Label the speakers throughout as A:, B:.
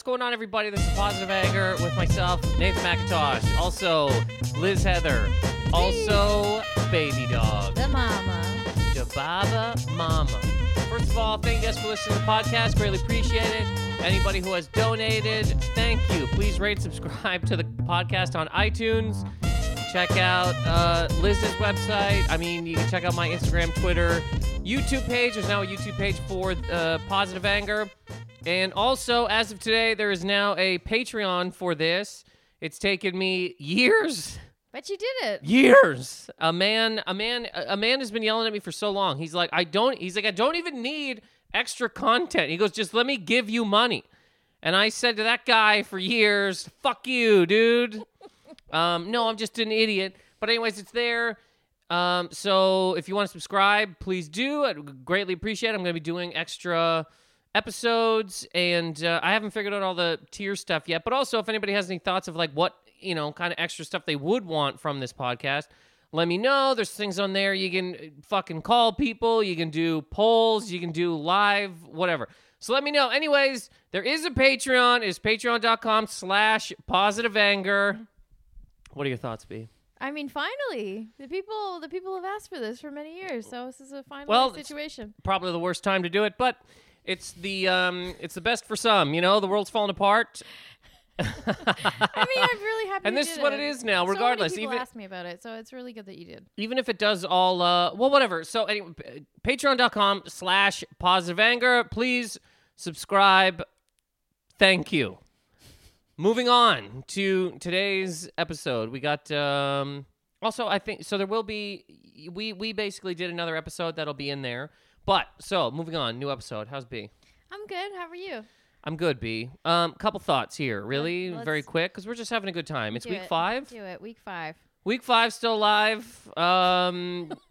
A: What's going on, everybody? This is Positive Anger with myself, Nathan McIntosh. Also, Liz Heather. Also, Baby Dog.
B: The mama.
A: Jababa Mama. First of all, thank you guys for listening to the podcast. Greatly appreciate it. Anybody who has donated, thank you. Please rate subscribe to the podcast on iTunes. Check out uh, Liz's website. I mean, you can check out my Instagram, Twitter, YouTube page. There's now a YouTube page for uh, Positive Anger. And also, as of today, there is now a Patreon for this. It's taken me years.
B: Bet you did it.
A: years. A man a man a man has been yelling at me for so long. He's like i don't he's like i don't even need extra content. He goes just let me give you money. And i said to that guy for years fuck you dude. Um no i'm just an idiot. But anyways it's there. Um so if you want to subscribe please do. I'd greatly appreciate it. I'm gonna be doing extra episodes and uh, i haven't figured out all the tier stuff yet but also if anybody has any thoughts of like what you know kind of extra stuff they would want from this podcast let me know. There's things on there you can uh, fucking call people you can do polls you can do live whatever. So let me know. Anyways there is a patreon. It's patreon.com slash positive anger. What are your thoughts be
B: I mean, finally, the people the people have asked for this for many years, so this is a final
A: Well,
B: situation.
A: probably the worst time to do it but it's the um it's the best for some you know? The world's falling apart.
B: I mean, I'm really happy.
A: And
B: you
A: this is what it. is now,
B: So
A: regardless,
B: many people
A: even-
B: asked me about it, so it's really good that you did.
A: even if it does all uh well whatever. So anyway p- patreon.com slash positive anger. Please subscribe. Thank you. Moving on to today's episode we got um also i think so there will be we we basically did another episode that'll be in there but so moving on new episode how's b
B: I'm good. How are you?
A: i'm good b um couple thoughts here really
B: let's-
A: very quick because we're just having a good time it's week
B: it.
A: five
B: Do it. Week five.
A: Week five still alive. Um,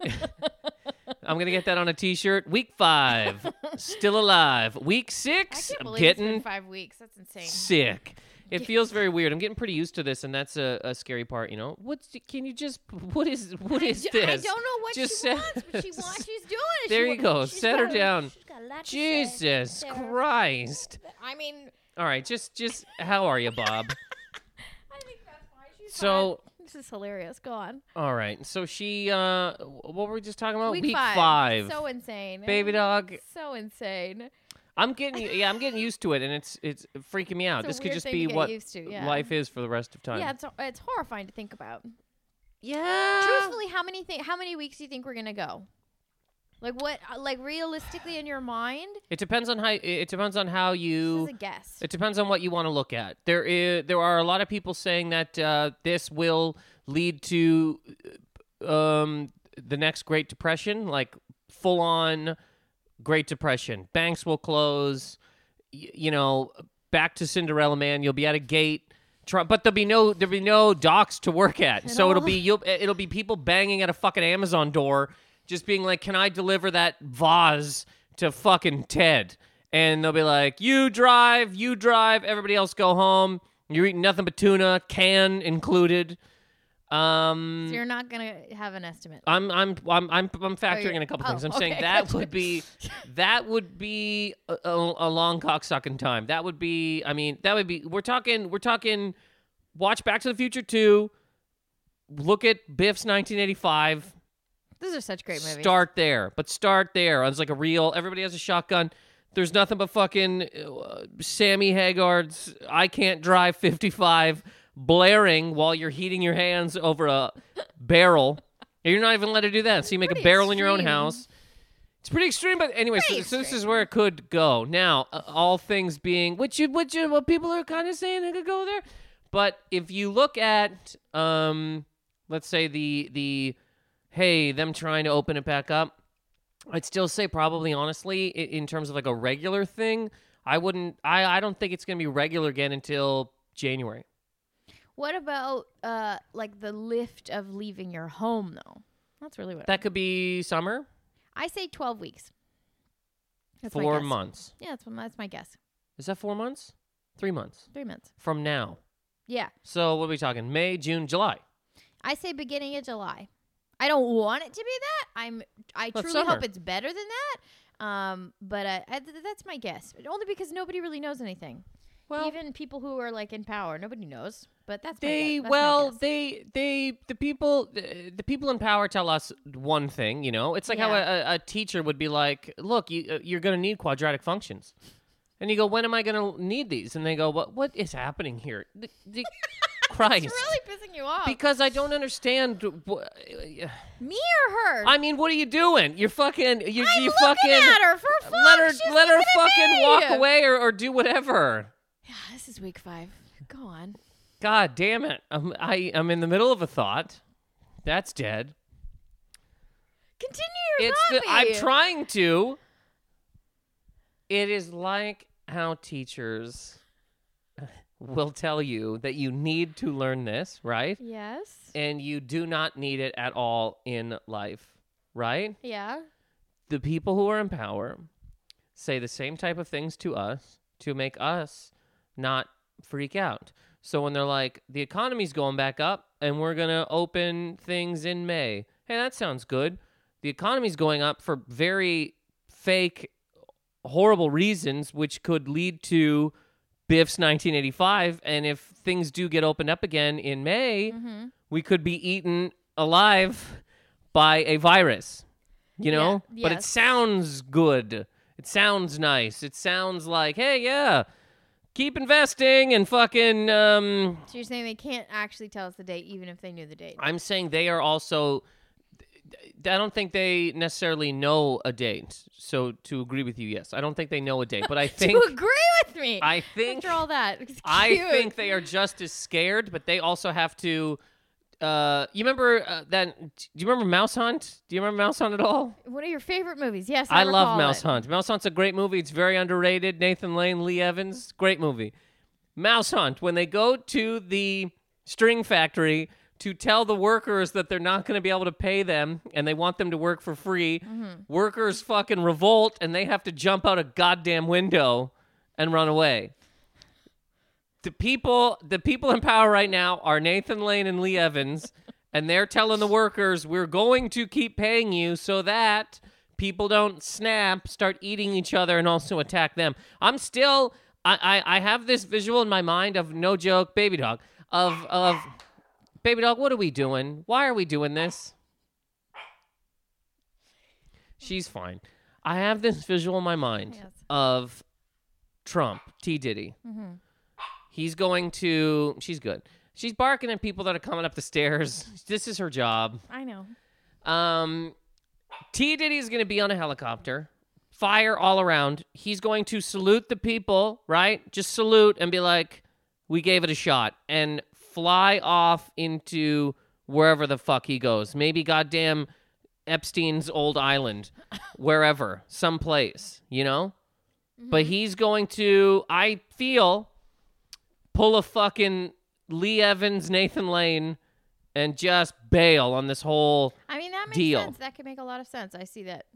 A: I'm gonna get that on a T-shirt. Week five still alive. Week six, I
B: can't
A: I'm
B: believe it's
A: getting
B: been five weeks. That's insane.
A: sick. It feels very weird. I'm getting pretty used to this, and that's a, a scary part. You know, what's can you just what is what is
B: I,
A: this?
B: I don't know what
A: Just
B: she wants, but she wants. She's doing it.
A: There
B: She
A: you
B: wa-
A: go. Set her down.
B: she's got a lot to say.
A: Jesus Christ!
B: I mean,
A: All right, just just how are you, Bob?
B: I think that's fine. She's
A: So-
B: fine. this is hilarious. Go on.
A: All right, so she uh, what were we just talking about?
B: Week,
A: five.
B: So insane.
A: Baby dog.
B: So insane.
A: I'm getting yeah, I'm getting used to it, and it's it's freaking me out.
B: It's a
A: this could
B: weird
A: just
B: thing
A: be
B: to get
A: what
B: used to, yeah.
A: life is for the rest of time.
B: Yeah, it's it's horrifying to think about.
A: yeah.
B: Truthfully, how many thi- how many weeks do you think we're gonna go? Like what? uh, Like realistically, in your mind,
A: It depends on how it depends on how
B: this
A: you.
B: is a guess.
A: It depends on what you want to look at. There is there are a lot of people saying that uh, this will lead to um, the next Great Depression, like full on Great Depression. Banks will close. Y- you know, back to Cinderella Man. You'll be at a gate. Try, but there'll be no there'll be no docks to work at.
B: And
A: so it'll
B: all-
A: be you'll eh, it'll be people banging at a fucking Amazon door, just being like, "Can I deliver that vase to fucking Ted?" And they'll be like, "You drive, you drive. Everybody else go home. You're eating nothing but tuna, can included." Um,
B: so you're not gonna have an estimate.
A: I'm I'm I'm I'm, I'm factoring in a couple
B: oh,
A: things. I'm saying that
B: gotcha.
A: would be that would be a, a, a long cocksucking time. That would be I mean that would be we're talking we're talking watch Back to the Future 2 look at Biff's 1985
B: Those are such great movies.
A: start there but start there it's like a real everybody has a shotgun there's nothing but fucking uh, Sammy Hagar's I can't drive 55 blaring while you're heating your hands over a barrel. You're not even allowed to do that. So you make a
B: Pretty
A: barrel in your own house. It's pretty extreme, but anyway, so, so this is where it could go. Now, uh, all things being, which you, which you, what people are kind of saying it could go there, but if you look at, um, let's say the the, hey, them trying to open it back up, I'd still say probably honestly in, in terms of like a regular thing, I wouldn't. I I don't think it's gonna be regular again until January.
B: What about uh like the lift of leaving your home though? That's really what
A: That could be summer,
B: I say. Twelve weeks. That's my
A: four
B: guess.
A: months.
B: Yeah, that's, my- that's my guess.
A: Is that four months? Three months
B: Three months.
A: from now.
B: Yeah,
A: So what are we talking? May, June, July.
B: I say beginning of July. I don't want it to be that. I'm. I
A: Well,
B: truly
A: summer.
B: hope it's better than that. Um, but uh, I, th- that's my guess. Only because nobody really knows anything.
A: Well,
B: Even people who are like in power, nobody knows. But that's
A: they
B: guess- that's
A: well they they the people the, people in power tell us one thing you know it's like how a, a teacher would be like look you uh, you're going to need quadratic functions and you go when am i going to need these and they go what what is happening here the, the, christ
B: It's really pissing you off.
A: because i don't understand
B: Me or her?
A: i mean what are you doing you're fucking you,
B: I'm
A: you
B: looking
A: fucking
B: at her for fun.
A: let her
B: She's
A: let her fucking walk away or, or do whatever
B: Yeah, this is week five. Go on.
A: God damn it. I'm, I, I'm in the middle of a thought. That's dead.
B: Continue your
A: It's the, I'm trying to. It is like how teachers will tell you that you need to learn this, right?
B: Yes.
A: And you do not need it at all in life, right?
B: Yeah.
A: The people who are in power say the same type of things to us to make us not freak out. So when they're like, the economy's going back up and we're going to open things in May. Hey, that sounds good. The economy's going up for very fake, horrible reasons, which could lead to Biff's 1985. And if things do get opened up again in May,
B: Mm-hmm.
A: we could be eaten alive by a virus. You know?
B: Yeah,
A: But it sounds good. It sounds nice. It sounds like, hey, yeah, keep investing and fucking. Um,
B: So you're saying they can't actually tell us the date, even if they knew the date?
A: I'm saying they are also. I don't think they necessarily know a date. So to agree with you, yes, I don't think they know a date. But I think
B: to agree with me.
A: I think
B: After all that,
A: I think they are just as scared, but they also have to. Uh, you remember uh, that? Do you remember Mouse Hunt? Do you remember Mouse Hunt at all?
B: one of your favorite movies. Yes, I,
A: I love Mouse
B: it.
A: Hunt. Mouse Hunt's a great movie. It's very underrated. Nathan Lane, Lee Evans, great movie. Mouse Hunt. When they go to the string factory to tell the workers that they're not going to be able to pay them and they want them to work for free,
B: Mm-hmm.
A: workers fucking revolt and they have to jump out a goddamn window and run away. The people, the people in power right now are Nathan Lane and Lee Evans, and they're telling the workers, "We're going to keep paying you so that people don't snap, start eating each other, and also attack them." I'm still, I, I, I have this visual in my mind of no joke, baby dog, of of baby dog. What are we doing? Why are we doing this? She's fine. I have this visual in my mind
B: Yes.
A: of Trump, T Diddy.
B: Mm-hmm.
A: He's going to. She's good. She's barking at people that are coming up the stairs. This is her job.
B: I know.
A: Um, T Diddy is going to be on a helicopter, fire all around. He's going to salute the people, right? Just salute and be like, "We gave it a shot," and fly off into wherever the fuck he goes. Maybe goddamn Epstein's old island, wherever, someplace, you know. But he's going to, I feel, pull a fucking Lee Evans, Nathan Lane, and just bail on this whole
B: I mean, that makes
A: Deal.
B: sense. That could make a lot of sense. I see that.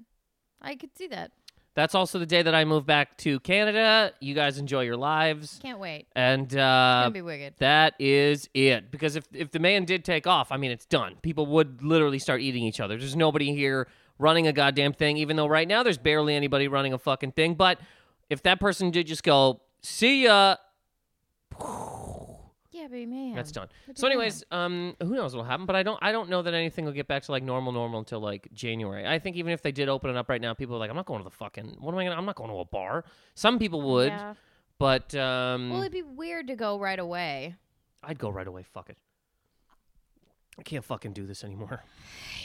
B: I could see that.
A: That's also the day that I move back to Canada. You guys enjoy your lives.
B: Can't wait.
A: And uh,
B: be wicked.
A: that is it. Because if, if the man did take off, I mean, it's done. People would literally start eating each other. There's nobody here running a goddamn thing, even though right now there's barely anybody running a fucking thing. But if that person did just go, see ya,
B: Yeah, baby man.
A: that's done. So, anyways, um, who knows what'll happen? But I don't, I don't know that anything will get back to like normal, normal until like January. I think even if they did open it up right now, people are like, I'm not going to the fucking. What am I gonna? I'm not going to a bar. Some people would,
B: Yeah.
A: but um,
B: Well, it'd be weird to go right away.
A: I'd go right away. Fuck it. I can't fucking do this anymore.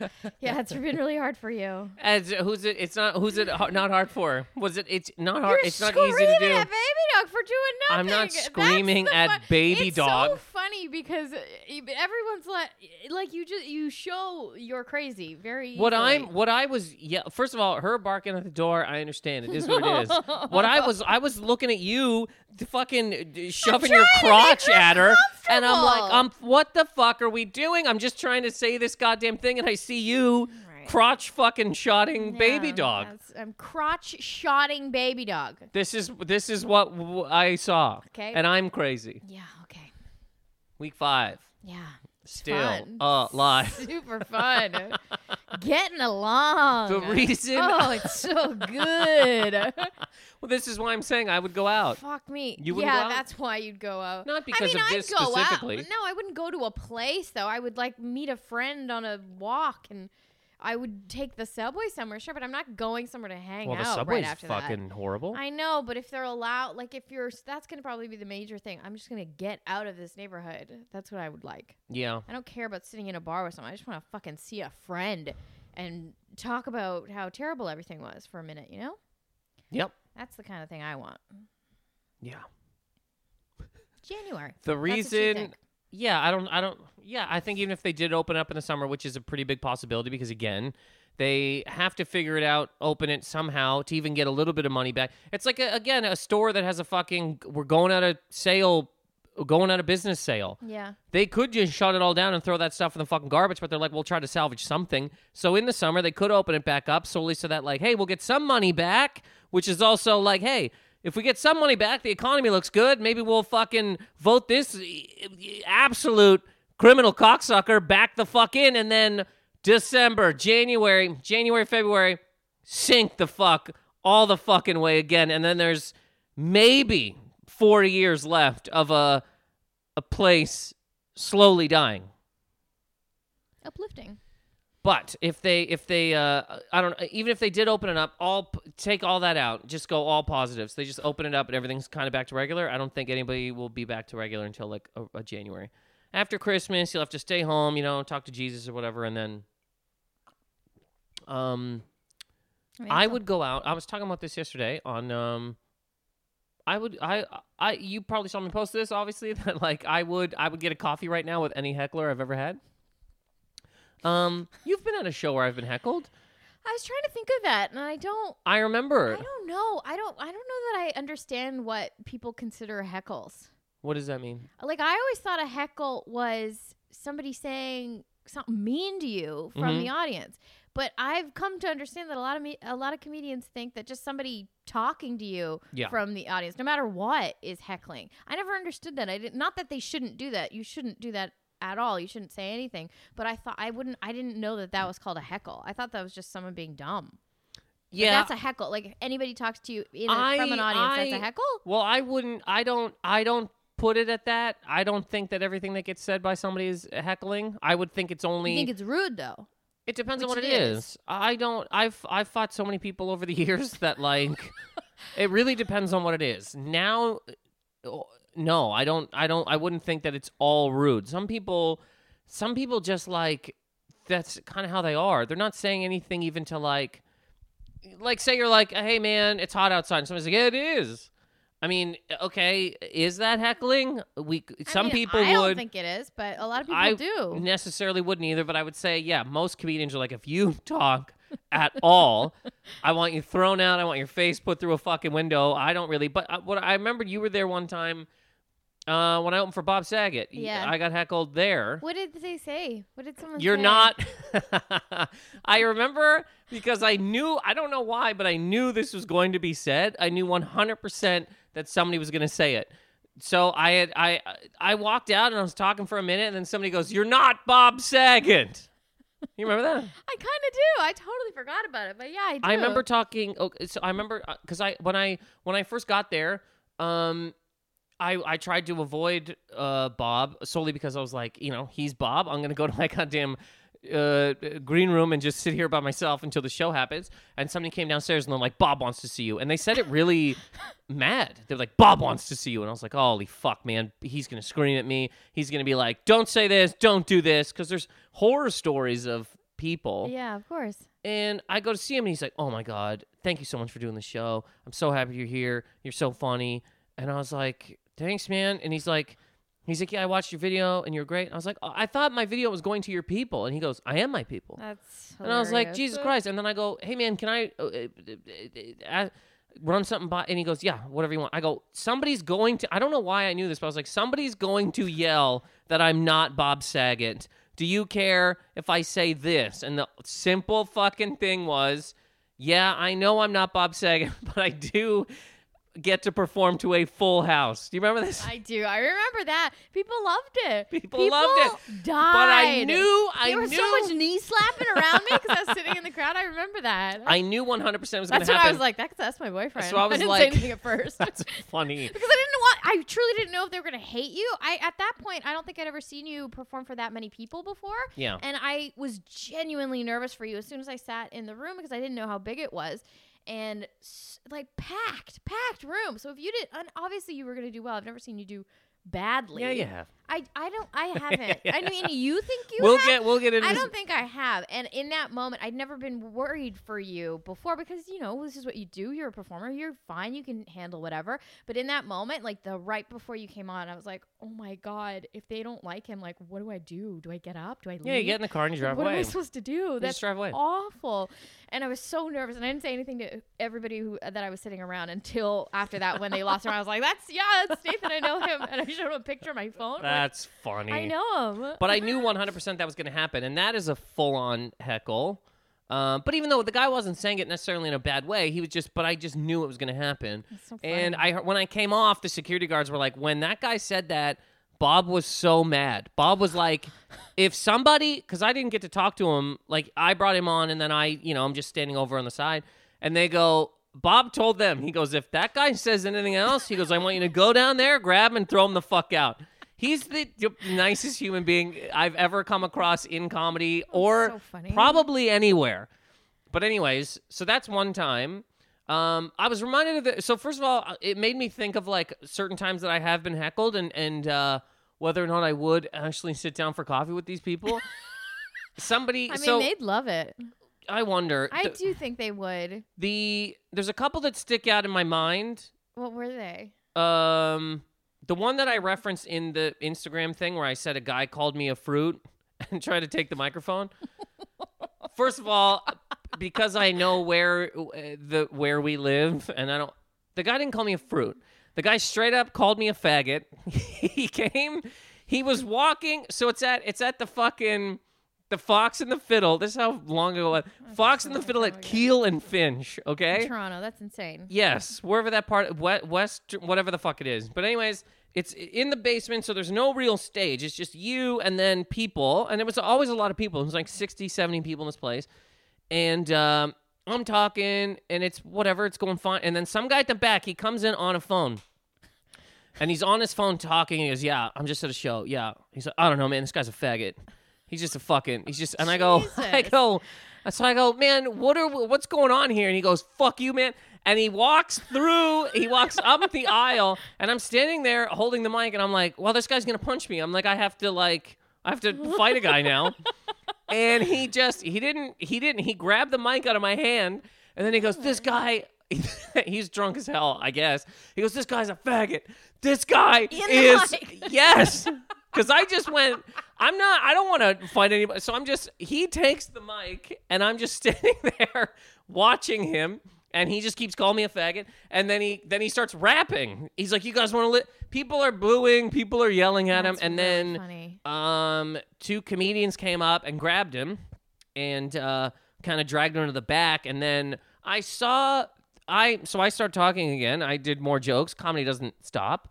B: Yeah. yeah, it's been really hard for you.
A: As who's it? It's not who's it not hard for? Was it? It's not hard.
B: You're
A: it's not
B: screaming
A: easy to do.
B: at baby dog for doing nothing.
A: I'm not screaming at
B: fun-
A: baby
B: it's
A: dog.
B: It's so funny because everyone's like, like you just you show you're crazy very.
A: What
B: easily.
A: I'm, what I was, yeah. First of all, her barking at the door. I understand. It is what it is. what I was, I was looking at you, fucking shoving your
B: trying to make
A: crotch
B: her
A: at her, and I'm like, um, what the fuck are we doing? I'm just trying to say this goddamn thing, and I see you
B: Right.
A: crotch fucking shotting baby dog.
B: I'm crotch shotting baby dog.
A: This is this is what w- I saw.
B: Okay.
A: And I'm crazy.
B: Yeah. Okay.
A: Week five,
B: Yeah.
A: Still
B: fun.
A: uh live.
B: Super fun. Getting along.
A: The reason-
B: Oh, it's so good.
A: Well, this is why I'm saying I would go out.
B: Fuck me.
A: You wouldn't
B: yeah,
A: go out?
B: that's why you'd go out.
A: Not because
B: I mean,
A: of
B: I'd
A: this
B: go
A: specifically.
B: Out. No, I wouldn't go to a place though. I would like meet a friend on a walk and I would take the subway somewhere, sure, but I'm not going somewhere to hang
A: Well,
B: out Well,
A: the subway's
B: right after
A: fucking
B: that.
A: horrible.
B: I know, but if they're allowed, like if you're, that's gonna probably be the major thing. I'm just gonna get out of this neighborhood. That's what I would like.
A: yeah.
B: I don't care about sitting in a bar with someone. I just want to fucking see a friend and talk about how terrible everything was for a minute. You know,
A: Yep.
B: that's the kind of thing I want.
A: Yeah.
B: January.
A: The
B: That's
A: reason. Yeah, I don't I don't yeah, I think even if they did open up in the summer, which is a pretty big possibility because again, they have to figure it out, open it somehow to even get a little bit of money back. It's like a, again, a store that has a fucking we're going out of sale going out of business sale.
B: Yeah.
A: They could just shut it all down and throw that stuff in the fucking garbage, but they're like, we'll try to salvage something. So in the summer, they could open it back up solely so that, like, hey, we'll get some money back, which is also like, hey, if we get some money back, the economy looks good. Maybe we'll fucking vote this eh, absolute criminal cocksucker back the fuck in, and then December, January, January, February, sink the fuck all the fucking way again, and then there's maybe four years left of a a place slowly dying.
B: Uplifting.
A: But if they if they uh I don't even if they did open it up, all take all that out, just go all positives. They just open it up and everything's kind of back to regular. I don't think anybody will be back to regular until like a, a January. After Christmas, you'll have to stay home, you know, talk to Jesus or whatever, and then um I would go out. I was talking about this yesterday on um I would I I you probably saw me post this obviously that like I would I would get a coffee right now with any heckler I've ever had. Um you've been at a show where I've been heckled.
B: I was trying to think of that, and I don't.
A: I remember.
B: I don't know. I don't. I don't know that I understand what people consider heckles.
A: What does that mean?
B: Like I always thought a heckle was somebody saying something mean to you from
A: Mhm.
B: the audience. But I've come to understand that a lot of me, a lot of comedians think that just somebody talking to you
A: Yeah.
B: from the audience, no matter what, is heckling. I never understood that. I did not that they shouldn't do that. You shouldn't do that at all. You shouldn't say anything. But I thought I wouldn't. I didn't know that that was called a heckle. I thought that was just someone being dumb.
A: Yeah.
B: that's a heckle. Like if anybody talks to you in from an
A: I-
B: audience, that's a heckle.
A: well, I wouldn't I don't I don't put it at that. I don't think that everything that gets said by somebody is heckling. I would think it's only
B: You think it's rude though?
A: It depends on what
B: it is.
A: is. I don't. I've I've fought so many people over the years that like, it really depends on what it is. Now, no, I don't. I don't. I wouldn't think that it's all rude. Some people, some people just like that's kind of how they are. They're not saying anything even to like, like say you're like, hey man, it's hot outside. And somebody's like, yeah, it is. I mean, okay, is that heckling? We
B: I
A: some
B: mean,
A: people
B: I
A: would
B: don't think it is, but a lot of people
A: I
B: do.
A: necessarily wouldn't either, but I would say, yeah, most comedians are like, if you talk at all, I want you thrown out. I want your face put through a fucking window. I don't really, but I, what I remember you were there one time uh, when I opened for Bob Saget.
B: Yeah.
A: I got heckled there.
B: What did they say? What did someone say?
A: You're
B: say?
A: not. I remember because I knew, I don't know why, but I knew this was going to be said. I knew 100% that somebody was going to say it. So I had I I walked out and I was talking for a minute and then somebody goes, "You're not Bob Saget." You remember that?
B: I kind of do. I totally forgot about it, but yeah, I do.
A: I remember talking. Okay, so I remember because I when I when I first got there, um, I I tried to avoid uh Bob solely because I was like, you know, he's Bob. I'm gonna go to my goddamn uh green room and just sit here by myself until the show happens. And somebody came downstairs and they're like, Bob wants to see you, and they said it really mad. They're like, Bob wants to see you, and I was like, holy fuck, man, he's gonna scream at me. He's gonna be like, don't say this, don't do this, because there's horror stories of people.
B: Yeah, of course.
A: And I go to see him, and he's like, "Oh my god, thank you so much for doing the show. I'm so happy you're here. You're so funny." And I was like, "Thanks, man." And he's like, "He's like, yeah, I watched your video, and you're great." And I was like, oh, "I thought my video was going to your people," and he goes, "I am my people."
B: That's
A: And I was like. Jesus Christ. And then I go, hey, man, can I uh, uh, uh, run something by? And he goes, yeah, whatever you want. I go, somebody's going to, I don't know why I knew this, but I was like, somebody's going to yell that I'm not Bob Saget. Do you care if I say this? And the simple fucking thing was, yeah, I know I'm not Bob Saget, but I do get to perform to a full house. Do you remember this?
B: I do. I remember that. People loved it.
A: People loved it.
B: Died.
A: But I knew, I knew.
B: there was
A: knew,
B: so much knee slapping around me because I was sitting in the crowd. I remember that.
A: I knew 100% was going to happen.
B: that's when I was like, that's, that's my boyfriend.
A: So I was I
B: didn't
A: like-
B: say anything at first.
A: That's funny.
B: because I didn't want. I truly didn't know if they were gonna hate you. I at that point, I don't think I'd ever seen you perform for that many people before.
A: Yeah.
B: And I was genuinely nervous for you as soon as I sat in the room because I didn't know how big it was. And like packed, packed room. So if you did, obviously you were gonna do well. I've never seen you do badly.
A: Yeah, you have.
B: I, I don't. I haven't. I mean, you think you
A: We'll
B: have?
A: get we'll get into
B: I don't think I have. And in that moment, I'd never been worried for you before because, you know, this is what you do. You're a performer. You're fine. You can handle whatever. But in that moment, like the right before you came on, I was like, oh my God, if they don't like him, like, what do I do? Do I get up? Do I leave?
A: Yeah, you get in the car and you drive
B: what
A: away.
B: What am I supposed to do?
A: just
B: That's
A: drive away.
B: awful. And I was so nervous, and I didn't say anything to everybody who uh, that I was sitting around until after that when they lost him. I was like, "That's yeah, that's Nathan. I know him." And I showed him a picture on my phone. Like,
A: That's funny.
B: I know him.
A: But I knew 100% that was going to happen, and that is a full-on heckle. Um, but even though the guy wasn't saying it necessarily in a bad way, he was just. But I just knew it was going to happen.
B: So
A: and. I when I came off, the security guards were like, when that guy said that, Bob was so mad. Bob was like, if somebody, because I didn't get to talk to him, like I brought him on, and then I, you know, I'm just standing over on the side, and they go. Bob told them, he goes, if that guy says anything else, he goes, I want you to go down there, grab him, and throw him the fuck out. He's the nicest human being I've ever come across in comedy or
B: so
A: probably anywhere. But anyways, so that's one time. Um, I was reminded of the. So first of all, uh, it made me think of like certain times that I have been heckled and and uh, whether or not I would actually sit down for coffee with these people. Somebody.
B: I mean,
A: so
B: they'd love it.
A: I wonder.
B: I
A: the,
B: do think they would.
A: the there's a couple that stick out in my mind.
B: What were they?
A: Um, the one that I referenced in the Instagram thing where I said a guy called me a fruit and tried to take the microphone. First of all, because I know where uh, the where we live, and I don't. The guy didn't call me a fruit. The guy straight up called me a faggot. he came. He was walking. So it's at it's at the fucking the Fox and the Fiddle. This is how long ago it was. Fox and the Fiddle at Keele and Finch. Okay.
B: Toronto. That's insane.
A: Yes, wherever that part, west, whatever the fuck it is. But anyways, it's in the basement, so there's no real stage. It's just you and then people, and it was always a lot of people. It was like 60, 70 people in this place, and um, I'm talking, and it's whatever, it's going fine. And then some guy at the back, he comes in on a phone. And he's on his phone talking. He goes, "Yeah, I'm just at a show. Yeah." He's like, "I don't know, man. This guy's a faggot. He's just a fucking. He's just." And I go, I
B: Jesus.
A: go, so I go, man, what are what's going on here? And he goes, "Fuck you, man." And he walks through. He walks up the aisle, and I'm standing there holding the mic, and I'm like, "Well, this guy's gonna punch me." I'm like, I have to like, I have to fight a guy now. and he just he didn't he didn't he grabbed the mic out of my hand, and then he goes, "This guy." he's drunk as hell, I guess. He goes, "This guy's a faggot. This guy is
B: mic.
A: yes." Because I just went, I'm not, I don't want to fight anybody. So I'm just, he takes the mic and I'm just standing there watching him. And he just keeps calling me a faggot. And then he, then he starts rapping. He's like, you guys want to lit? People are booing. People are yelling at
B: That's
A: him. And
B: really
A: then,
B: funny.
A: um, two comedians came up and grabbed him and uh, kind of dragged him to the back. And then I saw I so I start talking again. I did more jokes. Comedy doesn't stop.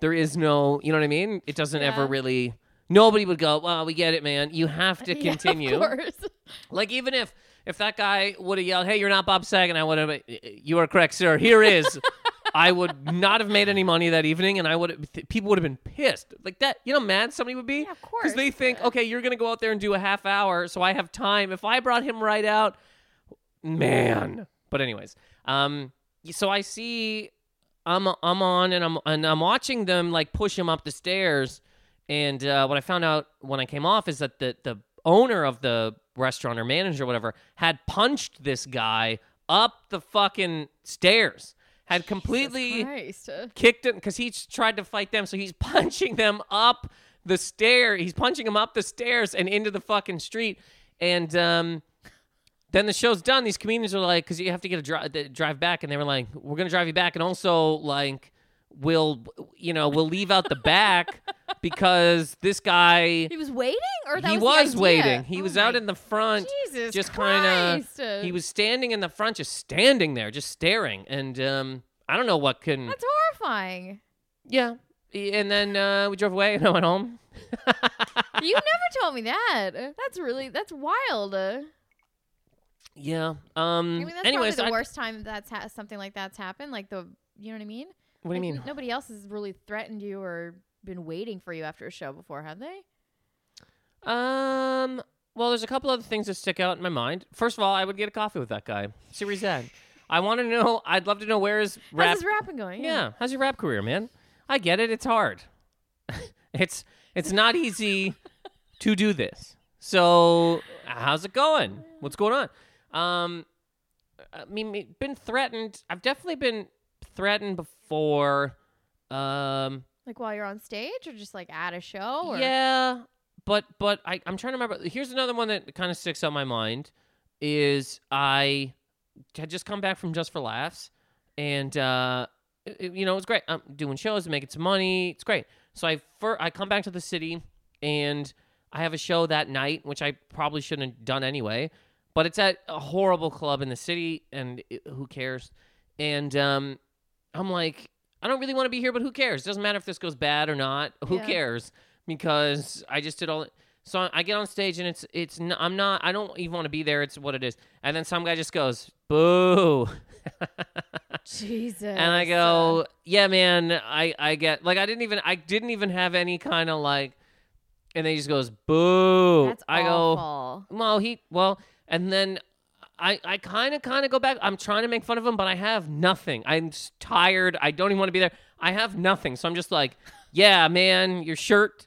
A: There is no, you know what I mean? It doesn't ever really. Nobody would go. Well, we get it, man. You have to
B: Yeah,
A: continue.
B: of course.
A: Like even if if that guy would have yelled, "Hey, you're not Bob Saget," I would have. You are correct, sir. Here is. I would not have made any money that evening, and I would. Th- people would have been pissed like that. You know, mad somebody would be
B: Yeah, of
A: because they think, okay, you're gonna go out there and do a half hour, so I have time. If I brought him right out, man. But anyways, um, so I see, I'm I'm on and I'm and I'm watching them like push him up the stairs, and uh, what I found out when I came off is that the the owner of the restaurant or manager or whatever had punched this guy up the fucking stairs, had completely
B: Christ.
A: kicked him because he tried to fight them. So he's punching them up the stair. He's punching them up the stairs and into the fucking street. And um, then the show's done. These comedians are like, because you have to get a dri- drive back, and they were like, "We're gonna drive you back, and also like, we'll, you know, we'll leave out the back because this guy."
B: He was waiting, or that
A: he
B: was,
A: was, waiting. He
B: Oh
A: was out in the front,
B: Jesus
A: just kind of. He was standing in the front, just standing there, just staring. And um, I don't know what can.
B: That's horrifying.
A: Yeah. And then uh, we drove away and I went home.
B: you never told me that. That's really that's wild.
A: Yeah. Um.
B: I mean, that's
A: anyways,
B: probably the
A: I-
B: worst time that's ha- something like that's happened. Like the, you know what I mean?
A: What do you mean?
B: Nobody else has really threatened you or been waiting for you after a show before, have they?
A: Um. Well, there's a couple other things that stick out in my mind. First of all, I would get a coffee with that guy. Series Z. I want to know. I'd love to know where is rap.
B: How's his rapping going?
A: yeah. How's your rap career, man? I get it. It's hard. it's it's not easy to do this. So how's it going? What's going on? Um, I mean, been threatened. I've definitely been threatened before. Um,
B: Like while you're on stage or just like at a show? Or?
A: yeah, but but I, I'm trying to remember. Here's another one that kind of sticks out in my mind. Is I had just come back from Just for Laughs, and uh, it- you know it was great. I'm doing shows, and making some money. It's great. So I fir- I come back to the city, and I have a show that night, which I probably shouldn't have done anyway. But it's at a horrible club in the city, and it, who cares? And um, I'm like, I don't really want to be here, but who cares? It Doesn't matter if this goes bad or not. Who
B: Yeah.
A: cares? Because I just did all. So I get on stage and it's it's n- I'm not I don't even want to be there. It's what it is. And then some guy just goes boo,
B: Jesus.
A: and I go, yeah, man. I I get like I didn't even I didn't even have any kind of like, and then he just goes boo.
B: That's
A: I go, well, he well, and then I I kind of kind of go back. I'm trying to make fun of him, but I have nothing. I'm tired. I don't even want to be there. I have nothing, so I'm just like, yeah, man, your shirt.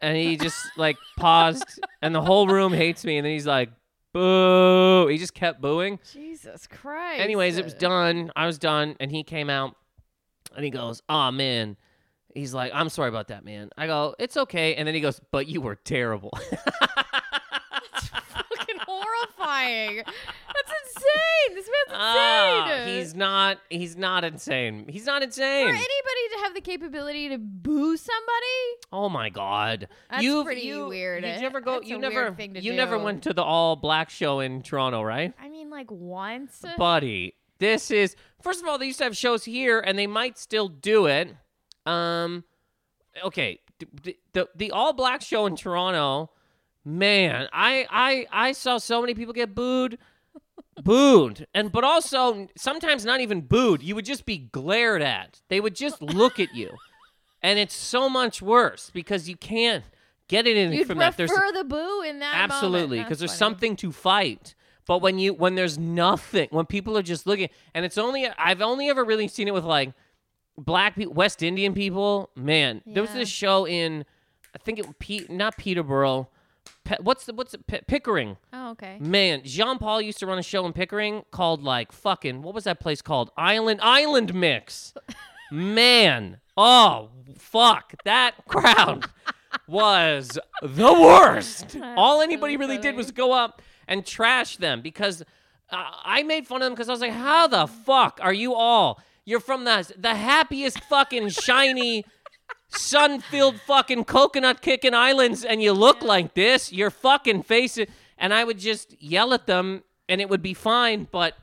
A: And he just like paused, and the whole room hates me. And then he's like, boo. He just kept booing.
B: Jesus Christ.
A: Anyways, it was done. I was done, and he came out, and he goes, "Oh man." He's like, "I'm sorry about that, man." I go, "It's okay." And then he goes, "But you were terrible."
B: horrifying. That's insane. This man's insane.
A: Ah, he's not. He's not insane. He's not insane.
B: For anybody to have the capability to boo somebody,
A: oh my god.
B: That's
A: you
B: pretty
A: you,
B: weird.
A: Did you ever go?
B: That's
A: you never.
B: weird thing to
A: you never went to the all black show in Toronto, right,
B: I mean, like once.
A: buddy? This is first of all. They used to have shows here, and they might still do it. Um, okay, the the, the all black show in Toronto. Man, I I I saw so many people get booed. booed. And but also sometimes not even booed you would just be glared at. They would just look at you. And it's so much worse because you can't get anything
B: You'd
A: from that. There's
B: the boo in that
A: absolutely because there's
B: That's
A: something to fight. But when you when there's nothing when people are just looking and it's only i've only ever really seen it with like black people west indian people. Man there was this show in i think it Pe- not peterborough Pe- what's the what's it Pe- pickering.
B: Oh, okay.
A: Man, Jean Paul used to run a show in Pickering called like fucking what was that place called? Island Island Mix. Man, oh fuck, that crowd was the worst. All anybody
B: so
A: really did was go up and trash them because uh, I made fun of them because I was like, how the fuck are you all? You're from the the happiest fucking shiny sun-filled fucking coconut kicking islands and you look like this your fucking face it and i would just yell at them and it would be fine but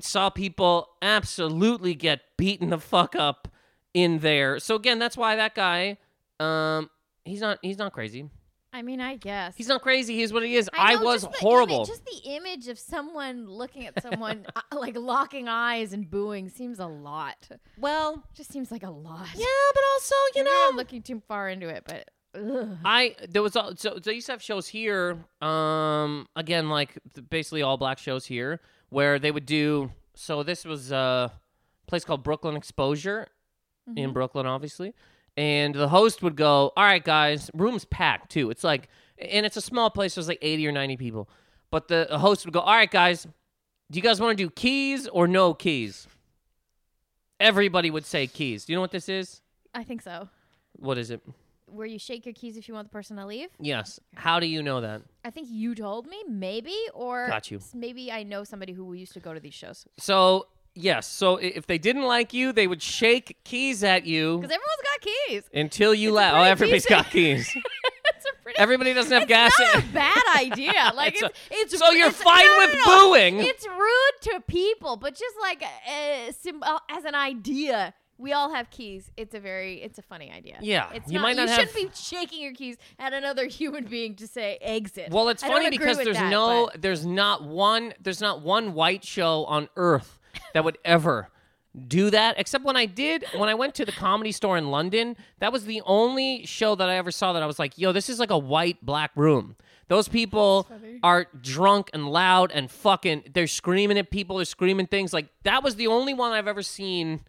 A: saw people absolutely get beaten the fuck up in there. So again that's why that guy um he's not he's not crazy
B: I mean, I guess.
A: he's not crazy he's what he is
B: I
A: i, was
B: just
A: horrible
B: Image, just the image of someone looking at someone uh, like locking eyes and booing seems a lot.
A: well
B: Just seems like a lot.
A: yeah but also you
B: Maybe
A: know
B: I'm looking too far into it, but ugh.
A: I there was al- so they used to have shows here. Um, again, like basically all black shows here, where they would do. So this was a place called Brooklyn Exposure in Brooklyn, obviously, and the host would go, "All right, guys, room's packed too. It's like, and it's a small place. There's like eighty or ninety people, but the host would go, "All right, guys, do you guys want to do keys or no keys?" Everybody would say keys. Do you know what this is?
B: I think so.
A: What is it?
B: Where you shake your keys if you want the person to leave.
A: Yes. How do you know that?
B: I think you told me, maybe, or
A: Got you.
B: s- maybe I know somebody who used to go to these shows
A: So yes, so if they didn't like you, they would shake keys at you
B: because everyone's got keys.
A: until you left. Oh, everybody's
B: decent-
A: got keys.
B: pretty.
A: Everybody doesn't have
B: it's
A: gas.
B: not a bad idea. Like
A: It's
B: it's,
A: a-
B: it's
A: so you're
B: it's-
A: fine
B: no, no,
A: with
B: no.
A: booing.
B: It's rude to people, but just like uh, sim- uh, as an idea. We all have keys. It's a very, it's a funny idea.
A: Yeah,
B: it's
A: you
B: not,
A: might not
B: you
A: have-
B: shouldn't be shaking your keys at another human being to say exit.
A: Well, it's
B: I
A: funny because there's
B: that,
A: no,
B: but-
A: there's not one, there's not one white show on earth that would ever do that. Except when I did, when I went to the comedy store in London, that was the only show that I ever saw that I was like, yo, this is like a white black room. Those people are drunk and loud and fucking. They're screaming at people. They're screaming things like that. Was the only one I've ever seen,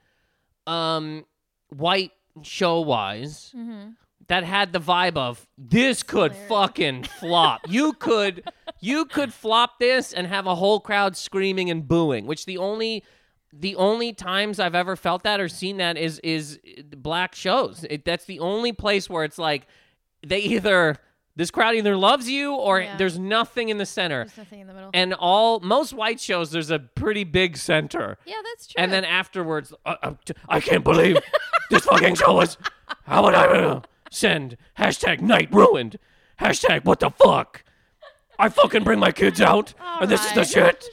A: um, white show wise
B: Mm-hmm.
A: That had the vibe of this could fucking flop. You could you could flop this and have a whole crowd screaming and booing, which the only the only times I've ever felt that or seen that is is black shows. It, that's the only place where it's like they either this crowd either loves you or
B: Yeah.
A: there's nothing in the center.
B: There's nothing in the middle.
A: And all most white shows there's a pretty big center.
B: yeah, that's true.
A: And then afterwards, uh, uh, I can't believe this fucking show was. How would I uh, send hashtag night ruined? Hashtag what the fuck? I fucking bring my kids out, and this is the shit.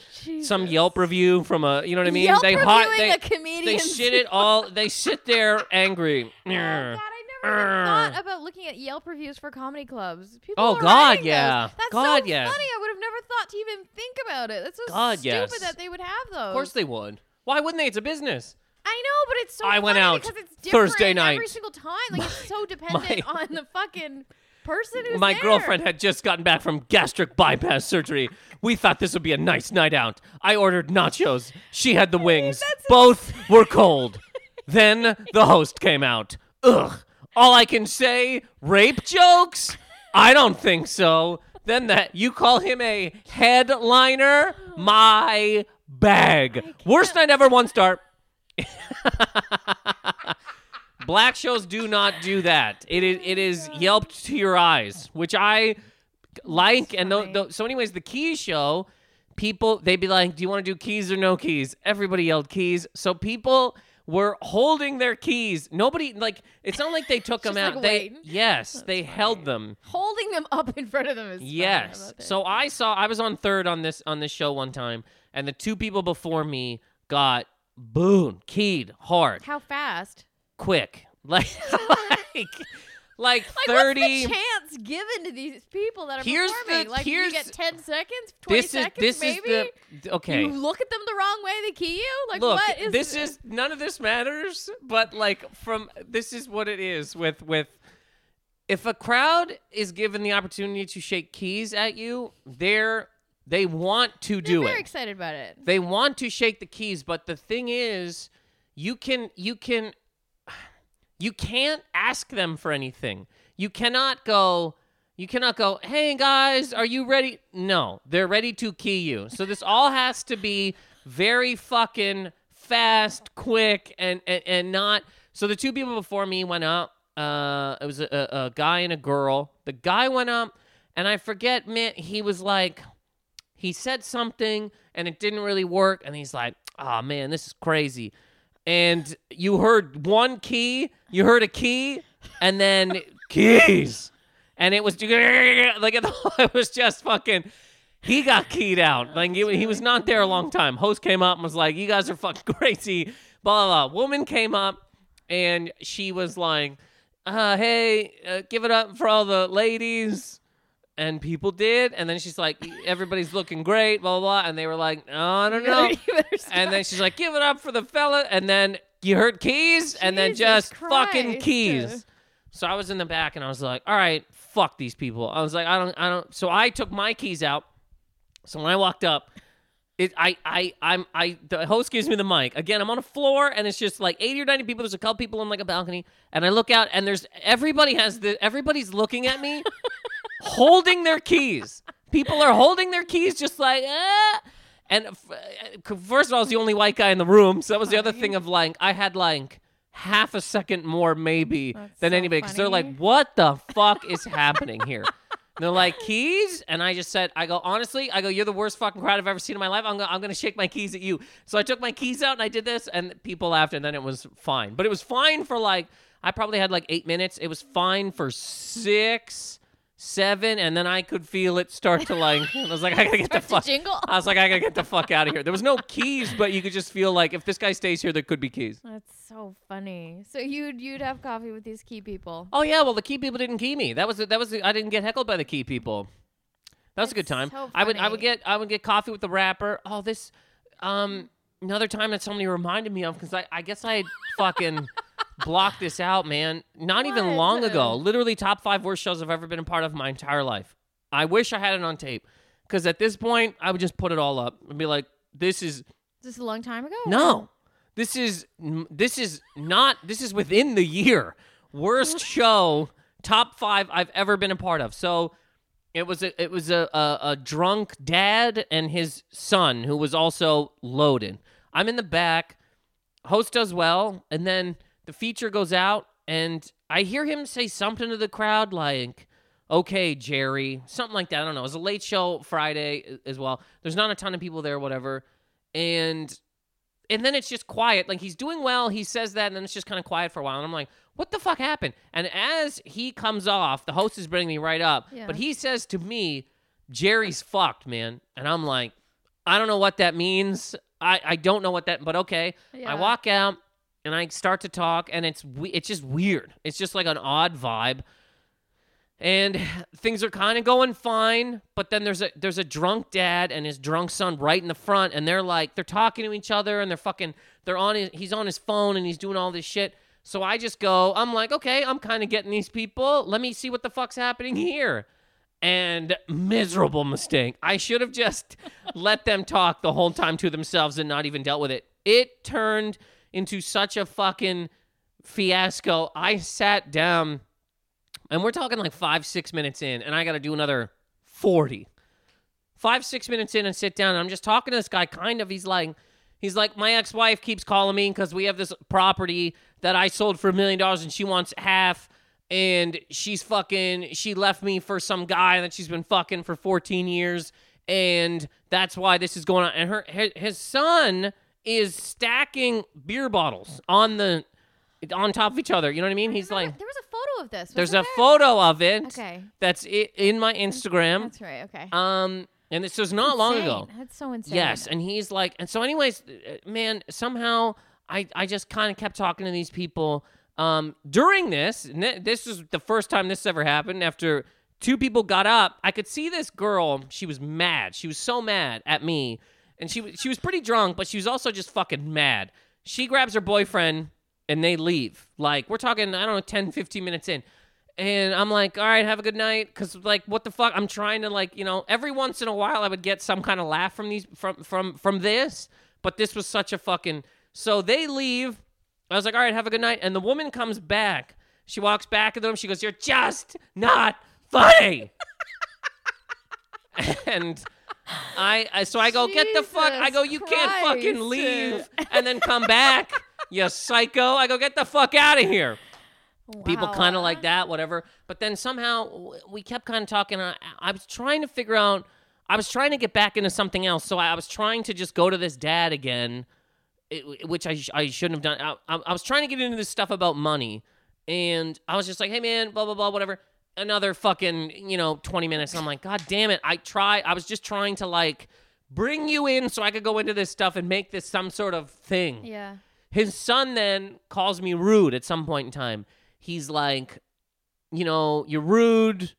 A: Some Yelp review from a, you know what I mean?
B: Yelp
A: they
B: reviewing
A: they,
B: a
A: they shit it all. They sit there angry.
B: Oh, God, I never even thought about looking at Yelp reviews for comedy clubs. People
A: Oh,
B: are
A: God,
B: writing those.
A: yeah.
B: That's
A: God,
B: so
A: yeah.
B: funny. I would have never thought to even think about it. That's so
A: God,
B: stupid
A: yes.
B: that they would have those.
A: Of course they would. Why wouldn't they? It's a business.
B: I know, but it's so
A: I went out
B: because it's different
A: Thursday
B: every single time. Like it's so dependent
A: my-
B: on the fucking person who's
A: My
B: there.
A: girlfriend had just gotten back from gastric bypass surgery. We thought this would be a nice night out. I ordered nachos. She had the wings. Both were cold. then the host came out. Ugh. All I can say, rape jokes? I don't think so. Then that you call him a headliner? My bag. Worst night ever, one star. Black shows do not do that. It is it is yelped to your eyes, which I like. And
B: funny.
A: th- th- so, anyways, the Keys show, people they'd be like, "Do you want to do keys or no keys?" Everybody yelled keys, so people were holding their keys. Nobody like it's not like they took them out.
B: like,
A: they
B: waiting.
A: yes, they held them.
B: holding them up in front of them is funny.
A: Yes. So I saw I was on third on this on this show one time, and the two people before me got boon keyed hard
B: how fast?
A: quick. Like like like
B: Like,
A: 30
B: what's the chance given to these people that are
A: Here's
B: performing?
A: the-
B: like,
A: here's-
B: you get ten seconds, twenty
A: this is
B: seconds,
A: this
B: maybe.
A: is the okay.
B: You look at them the wrong way, they key you. Like,
A: Look,
B: what is
A: this is none of this matters, but like from this is what it is with with if a crowd is given the opportunity to shake keys at you, they're they want to do
B: it.
A: They're it.
B: excited about it.
A: They want to shake the keys, but the thing is, you can you can you can't ask them for anything. You cannot go you cannot go, "Hey guys, are you ready?" No, they're ready to key you. So this all has to be very fucking fast, quick and and, and not So the two people before me went up. Uh it was a, a, a guy and a girl. The guy went up and I forget man, he was like he said something and it didn't really work and he's like oh man this is crazy. And you heard one key you heard a key and then keys! and it was like it was just fucking he got keyed out. Like he, he was not there a long time. Host came up and was like you guys are fucking crazy. Blah blah blah. Woman came up and she was like uh, hey uh, give it up for all the ladies and people did and then she's like everybody's looking great blah blah, blah. and they were like oh, i don't know and then she's like give it up for the fella and then you heard keys and then
B: Jesus
A: just fucking
B: Christ.
A: keys so i was in the back and i was like all right fuck these people i was like i don't i don't so i took my keys out so when i walked up it, I, I, I'm, I, the host gives me the mic. Again, I'm on a floor and it's just like 80 or 90 people. There's a couple people on like a balcony and I look out and there's, everybody has the, everybody's looking at me holding their keys. People are holding their keys just like, ah. And f- uh, first of all, I was the only white guy in the room. So that was the other thing of like, I had like half a second more maybe
B: That's
A: than
B: so
A: anybody. Cause they're like, what the fuck is happening here? And they're like keys, and I just said, I go honestly, I go, you're the worst fucking crowd I've ever seen in my life. I'm gonna, I'm gonna shake my keys at you. So I took my keys out and I did this, and people laughed, and then it was fine. But it was fine for like, I probably had like eight minutes. It was fine for six, seven, and then I could feel it start to like. I was like, I gotta get the fuck.
B: jingle.
A: I was like, I gotta get the fuck out of here. There was no keys, but you could just feel like if this guy stays here, there could be keys.
B: That's so funny. So you'd you'd have coffee with these key people.
A: Oh yeah, well the key people didn't key me. That was that was I didn't get heckled by the key people. That was a good time.
B: That's so
A: I would I would get I would get coffee with the rapper. Oh this, um another time that somebody reminded me of because I I guess I had fucking blocked this out, man. Not even long ago. Literally top five worst shows I've ever been a part of in my entire life. I wish I had it on tape because at this point I would just put it all up and be like, this is
B: This Is a long time ago?
A: no. This is this is not this is within the year. Worst show, top 5 I've ever been a part of. So it was a it was a, a a drunk dad and his son who was also loaded. I'm in the back. Host does well, and then the feature goes out, and I hear him say something to the crowd like, "Okay, Jerry," something like that. I don't know. It was a late show Friday as well. There's not a ton of people there, whatever, and and then it's just quiet. Like he's doing well. He says that, and then it's just kind of quiet for a while. And I'm like, what the fuck happened? And as he comes off, the host is bringing me right up.
B: Yeah.
A: But he says to me, Jerry's fucked, man. And I'm like, I don't know what that means. I, I don't know what that, but okay. I walk out and I start to talk, and it's it's just weird. It's just like an odd vibe. And things are kind of going fine, but then there's a there's a drunk dad and his drunk son right in the front, and they're like they're talking to each other, and they're fucking they're on his he's on his phone and he's doing all this shit. So I just go, I'm like, okay, I'm kind of getting these people. Let me see what the fuck's happening here. And miserable mistake. I should have just let them talk the whole time to themselves and not even dealt with it. It turned into such a fucking fiasco. I sat down and we're talking like five, six minutes in, and I got to do another 40. Five, six minutes in and sit down. And I'm just talking to this guy, kind of. He's like, he's like, my ex wife keeps calling me because we have this property that I sold for a million dollars and she wants half. And she's fucking, she left me for some guy that she's been fucking for 14 years. And that's why this is going on. And her, his, his son is stacking beer bottles on the, on top of each other. You know what I mean? He's
B: Remember-
A: like,
B: there was a photo of this.
A: there's a photo of it
B: Okay,
A: that's i- in my Instagram.
B: that's right. Okay.
A: Um, and this was not long ago.
B: That's so insane.
A: Yes, and he's like, and so, anyways, uh, man, somehow I I just kind of kept talking to these people. Um, during this, this was the first time this ever happened. After two people got up, I could see this girl. She was mad. She was so mad at me, and she she was pretty drunk, but she was also just fucking mad. She grabs her boyfriend and they leave. Like we're talking, I don't know, 10, 15 minutes in. And I'm like, all right, have a good night. Cause like, what the fuck? I'm trying to like, you know, every once in a while I would get some kind of laugh from these from from from this, but this was such a fucking. So they leave. I was like, all right, have a good night. And the woman comes back. She walks back at them. She goes, "You're just not funny." and I, I so I go, get the fuck. I go, you can't fucking leave and then come back. You psycho. I go, get the fuck out of here people kind of like that whatever but then somehow we kept kind of talking I, I was trying to figure out i was trying to get back into something else so i was trying to just go to this dad again it, which I, sh- I shouldn't have done I, I, I was trying to get into this stuff about money and i was just like hey man blah blah blah whatever another fucking you know 20 minutes and i'm like god damn it i try i was just trying to like bring you in so i could go into this stuff and make this some sort of thing
B: Yeah.
A: his son then calls me rude at some point in time. He's like, you know, you're rude.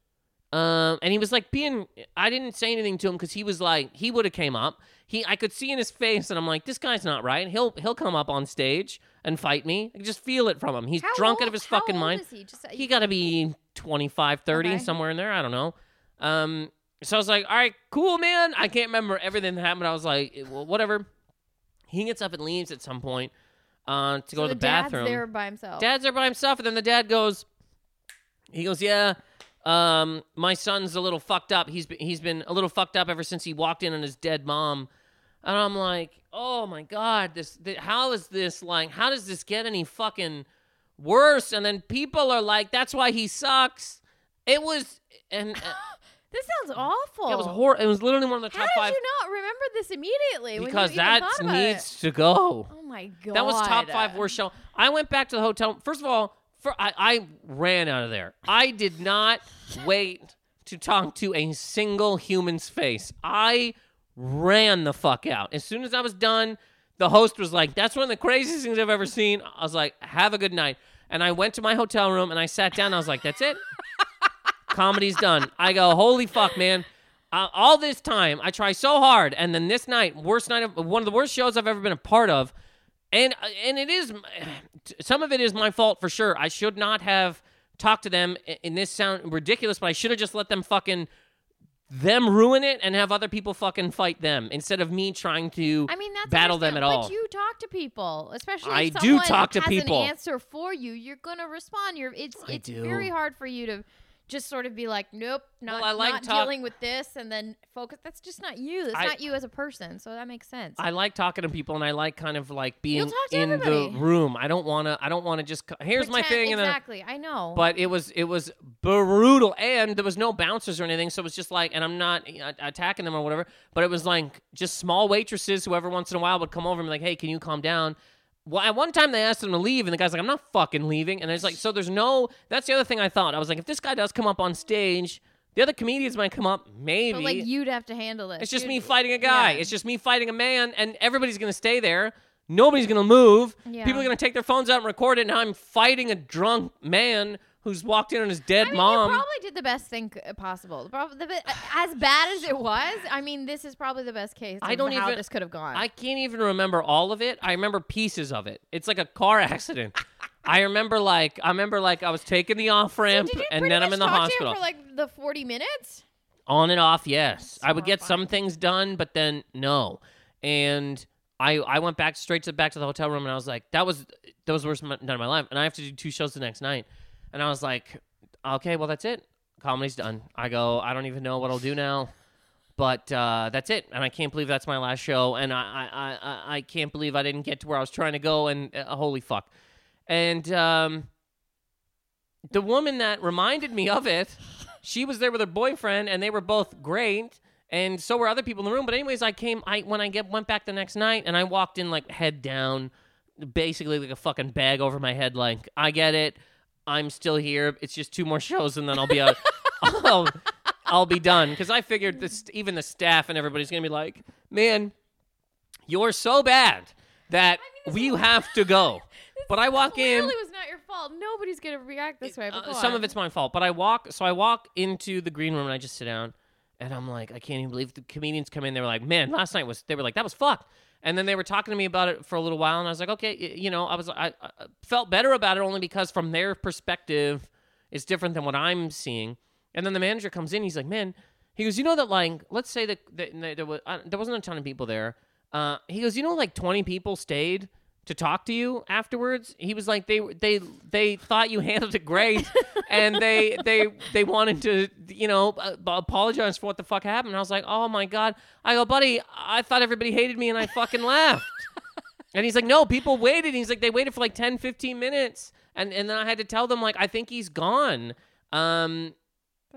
A: Um, and he was like being. I didn't say anything to him because he was like, he would have came up. He, I could see in his face, and I'm like, this guy's not right. He'll he'll come up on stage and fight me. I can just feel it from him. He's
B: How
A: drunk out of his
B: how
A: fucking
B: old
A: mind.
B: is he? Just,
A: He got to be 25, 30,
B: Okay.
A: somewhere in there. I don't know. Um, so I was like, all right, cool, man. I can't remember everything that happened. I was like, well, whatever. He gets up and leaves at some point uh, to go to the, bathroom.
B: dad's there by himself.
A: Dad's there by himself, and then the dad goes, he goes, yeah, um, my son's a little fucked up. He's been, he's been a little fucked up ever since he walked in on his dead mom. And I'm like, oh my god, this, th- how is this like? How does this get any fucking worse? And then people are like, that's why he sucks. It was, and uh,
B: this sounds awful.
A: it was horrible. It was literally one of the
B: How
A: top
B: did
A: five
B: you not remember this immediately?
A: because that needs
B: It?
A: to go.
B: Oh my god.
A: That was top five worst show. I went back to the hotel. First of all, for I, I ran out of there. I did not wait to talk to a single human's face. I ran the fuck out. As soon as I was done, the host was like, That's one of the craziest things I've ever seen. I was like, Have a good night. And I went to my hotel room and I sat down. I was like, That's it. Comedy's done. I go, Holy fuck, man. Uh, all this time, I try so hard. And then this night, worst night of one of the worst shows I've ever been a part of. And, uh, and it is, some of it is my fault for sure. I should not have talked to them. And this sound ridiculous, but I should have just let them fucking them ruin it and have other people fucking fight them instead of me trying to
B: I mean, that's
A: battle them at all.
B: But you talk to people, especially
A: I
B: if
A: do talk to
B: has
A: people.
B: An answer for you, you're gonna respond. You're it's
A: I
B: it's
A: do.
B: very hard for you to just sort of be like, nope, not,
A: I like
B: not
A: talk-
B: dealing with this, and then focus. That's just not you. That's
A: I-
B: not you as a person. So that makes sense.
A: I like talking to people and I like kind of like being in the room. I don't want to I don't want to just co- here's my
B: Pretend-
A: thing and then
B: exactly. I know.
A: but it was it was brutal and there was no bouncers or anything so it was just like and i'm not uh, attacking them or whatever but it was like just small waitresses who every once in a while would come over and be like hey can you calm down well at one time they asked him to leave and the guy's like i'm not fucking leaving and it's like so there's no that's the other thing i thought i was like if this guy does come up on stage the other comedians might come up maybe
B: but like you'd have to handle it.
A: it's just
B: You'd-
A: me fighting a guy.
B: yeah.
A: It's just me fighting a man, and everybody's gonna stay there. Nobody's gonna move.
B: Yeah.
A: People are gonna take their phones out and record it. And I'm fighting a drunk man who's walked in on his dead
B: I mean,
A: mom.
B: you probably did the best thing possible. The, as bad as it was, I mean, this is probably the best case.
A: I don't even know
B: how
A: even-
B: this could have gone.
A: I can't even remember all of it. I remember pieces of it. It's like a car accident. I remember like I remember like I was taking the off ramp,
B: you
A: and then I'm in the
B: talk
A: hospital.
B: To him for like the forty minutes.
A: on and off yes i would get some things done but then no and i i went back straight to back to the hotel room and i was like that was that was the worst night of my life and i have to do two shows the next night and i was like okay well that's it. Comedy's done. I go i don't even know what i'll do now. But uh, that's it. And i can't believe that's my last show. And I, I i i can't believe i didn't get to where i was trying to go. And uh, holy fuck. And um the woman that reminded me of it, she was there with her boyfriend, and they were both great, and so were other people in the room. But anyways, I came, I when I get went back the next night, and I walked in like head down, basically like a fucking bag over my head. Like I get it, I'm still here. It's just two more shows, and then I'll be out. I'll, I'll be done because I figured this, even the staff and everybody's gonna be like, man, you're so bad that we have to go. But I walk in.
B: Clearly, was not your fault. Nobody's gonna react this way.
A: Uh, some of it's my fault, but I walk. So I walk into the green room and I just sit down, and I'm like, I can't even believe the comedians come in. They were like, man, last night was. They were like, that was fucked. And then they were talking to me about it for a little while, and I was like, okay, you know, I was, I, I felt better about it only because from their perspective, it's different than what I'm seeing. And then the manager comes in, he's like, man, he goes, you know that like, let's say that, that, that there was, uh, there wasn't a ton of people there. Uh, he goes, you know, like 20 people stayed to talk to you afterwards. He was like, they they they thought you handled it great, and they they they wanted to you know apologize for what the fuck happened. And I was like, oh my god. I go, buddy, I thought everybody hated me, and I fucking left. And he's like, no, people waited. He's like, they waited for like 10, 15 minutes. And and then I had to tell them like, I think he's gone. Um,